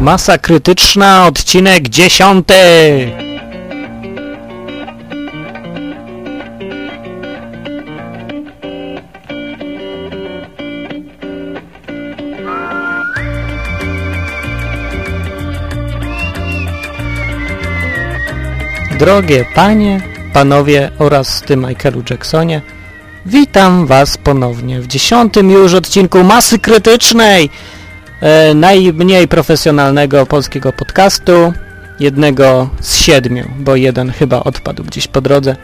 Masa krytyczna, odcinek dziesiąty! Drogie panie, panowie oraz ty Michaelu Jacksonie, witam was ponownie w dziesiątym już odcinku Masy Krytycznej, najmniej profesjonalnego polskiego podcastu, jednego z siedmiu, bo jeden chyba odpadł gdzieś po drodze.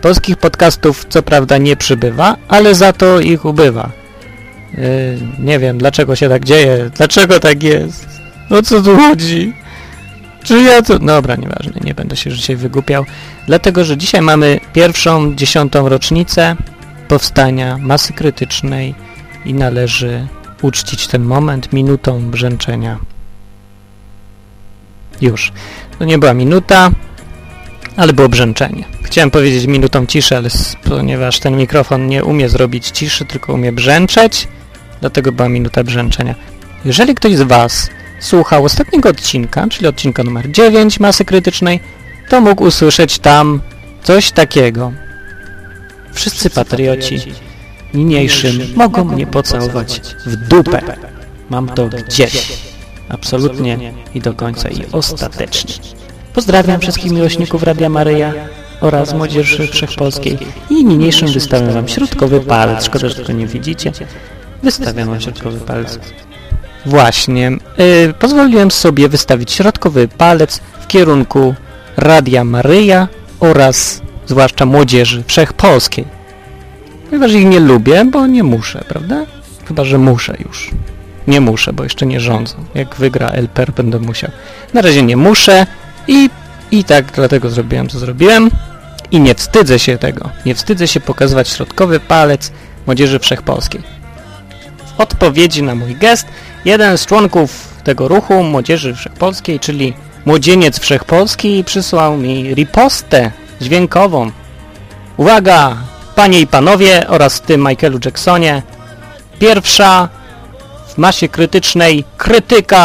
Polskich podcastów co prawda nie przybywa, ale za to ich ubywa. E, nie wiem dlaczego się tak dzieje, dlaczego tak jest, o co tu chodzi? Czy ja to... Dobra, nieważne, nie będę się dzisiaj wygłupiał. Dlatego, że dzisiaj mamy pierwszą, dziesiątą rocznicę powstania masy krytycznej i należy uczcić ten moment minutą brzęczenia. Już. To nie była minuta, ale było brzęczenie. Chciałem powiedzieć minutą ciszy, ale ponieważ ten mikrofon nie umie zrobić ciszy, tylko umie brzęczeć, dlatego była minuta brzęczenia. Jeżeli ktoś z Was słuchał ostatniego odcinka, czyli odcinka numer 9 Masy Krytycznej, to mógł usłyszeć tam coś takiego. Wszyscy patrioci niniejszym mogą mnie pocałować w dupę. Mam to gdzieś. Absolutnie i do końca i ostatecznie. Pozdrawiam wszystkich miłośników Radia Maryja oraz Młodzieży Wszechpolskiej i niniejszym wystawiam Wam środkowy palec. Szkoda, że tego nie widzicie. Wystawiam Wam środkowy palec. Właśnie. Yy, pozwoliłem sobie wystawić środkowy palec w kierunku Radia Maryja oraz zwłaszcza Młodzieży Wszechpolskiej. Ponieważ ich nie lubię, bo nie muszę, prawda? Chyba, że muszę już. Nie muszę, bo jeszcze nie rządzą. Jak wygra LPR będę musiał. Na razie nie muszę i, i tak dlatego zrobiłem, co zrobiłem. I nie wstydzę się tego. Nie wstydzę się pokazywać środkowy palec Młodzieży Wszechpolskiej. W odpowiedzi na mój gest jeden z członków tego ruchu Młodzieży Wszechpolskiej, czyli Młodzieniec Wszechpolski przysłał mi ripostę dźwiękową. Uwaga, panie i panowie oraz ty Michaelu Jacksonie. Pierwsza w masie krytycznej krytyka.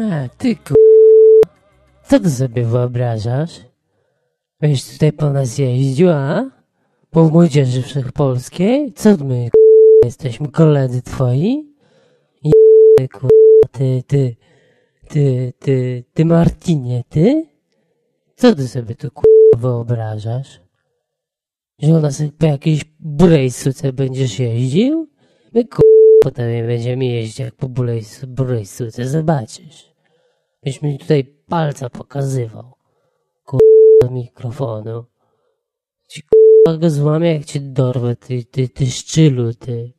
A, ty ku... Co ty sobie wyobrażasz? Będziesz tutaj po nas jeździł, a? Po młodzieży wszechpolskiej? Co my ku... jesteśmy koledzy twoi? I ku... ty, ty, ty, ty, ty Martinie, ty? Co ty sobie tu ku... wyobrażasz? Że u nas po jakiejś burej suce będziesz jeździł? My ku... potem będziemy jeździć jak po burej, burej suce, zobaczysz. Byś mi tutaj palca pokazywał. Ku... do mikrofonu. Ci ku... go złamię jak cię dorwę, ty, ty, ty szczylu, ty.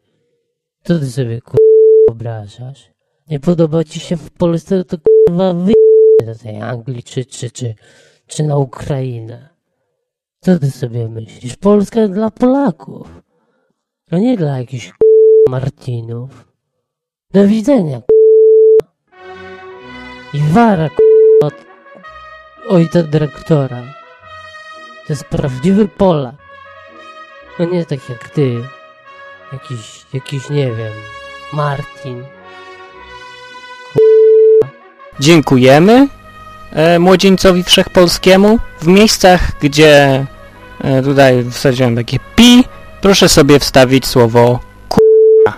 Co ty sobie ku... wyobrażasz? Nie podoba ci się w Polsce, to kurwa wy... do tej Anglii, czy, czy, czy, czy na Ukrainę. Co ty sobie myślisz? Polska dla Polaków. A nie dla jakichś Martinów. Do widzenia. I wara od ojca dyrektora. To jest prawdziwy Polak. No nie tak jak ty. Jakiś, jakiś nie wiem, Martin. Dziękujemy e, Młodzieńcowi Wszechpolskiemu. W miejscach, gdzie tutaj wsadziłem takie pi, proszę sobie wstawić słowo k***a.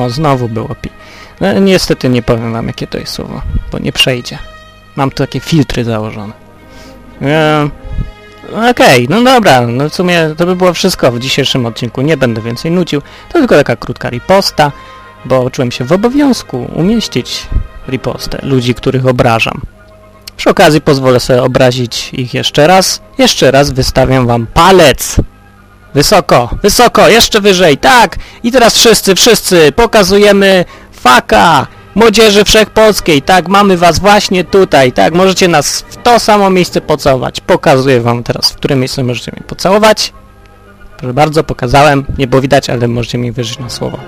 O, znowu było pi. No, niestety nie powiem wam, jakie to jest słowo, bo nie przejdzie. Mam tu takie filtry założone. E, Okej, no dobra, no w sumie to by było wszystko w dzisiejszym odcinku. Nie będę więcej nucił. To tylko taka krótka riposta, bo czułem się w obowiązku umieścić ripostę ludzi, których obrażam. Przy okazji pozwolę sobie obrazić ich jeszcze raz. Jeszcze raz wystawiam wam palec. Wysoko, wysoko, jeszcze wyżej, tak. I teraz wszyscy, wszyscy pokazujemy faka Młodzieży Wszechpolskiej. Tak, mamy was właśnie tutaj. Tak, możecie nas w to samo miejsce pocałować. Pokazuję wam teraz, w którym miejscu możecie mnie pocałować. Proszę bardzo, pokazałem. Nie było widać, ale możecie mi wyżyć na słowo.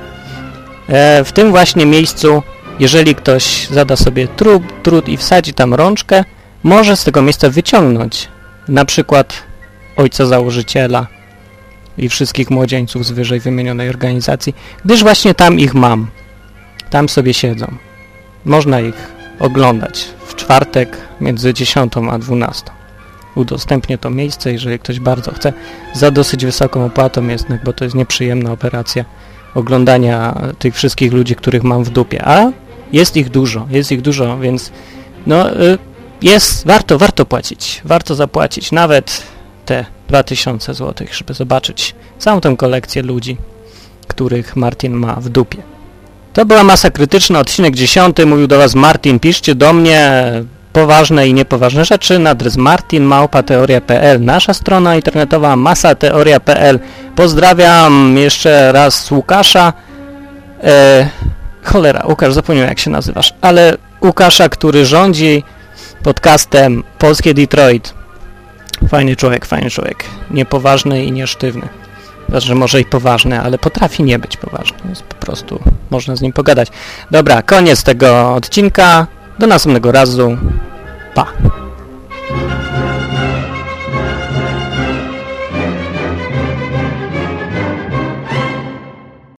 E, w tym właśnie miejscu jeżeli ktoś zada sobie trud, trud i wsadzi tam rączkę, może z tego miejsca wyciągnąć na przykład ojca założyciela i wszystkich młodzieńców z wyżej wymienionej organizacji, gdyż właśnie tam ich mam. Tam sobie siedzą. Można ich oglądać w czwartek między 10 a 12. Udostępnię to miejsce, jeżeli ktoś bardzo chce. Za dosyć wysoką opłatą jednak, bo to jest nieprzyjemna operacja oglądania tych wszystkich ludzi, których mam w dupie. A jest ich dużo, jest ich dużo, więc no y, jest, warto, warto płacić. Warto zapłacić nawet te 2000 zł, żeby zobaczyć całą tę kolekcję ludzi, których Martin ma w dupie. To była masa krytyczna, odcinek 10. Mówił do Was Martin. Piszcie do mnie poważne i niepoważne rzeczy na adres martinmałpateoria.pl Nasza strona internetowa masateoria.pl Pozdrawiam jeszcze raz Łukasza. E, cholera, Łukasz, zapomniałem jak się nazywasz, ale Łukasza, który rządzi podcastem Polskie Detroit. Fajny człowiek, fajny człowiek. Niepoważny i niesztywny. Znaczy, może i poważny, ale potrafi nie być poważny. Jest po prostu, można z nim pogadać. Dobra, koniec tego odcinka. Do następnego razu. Pa.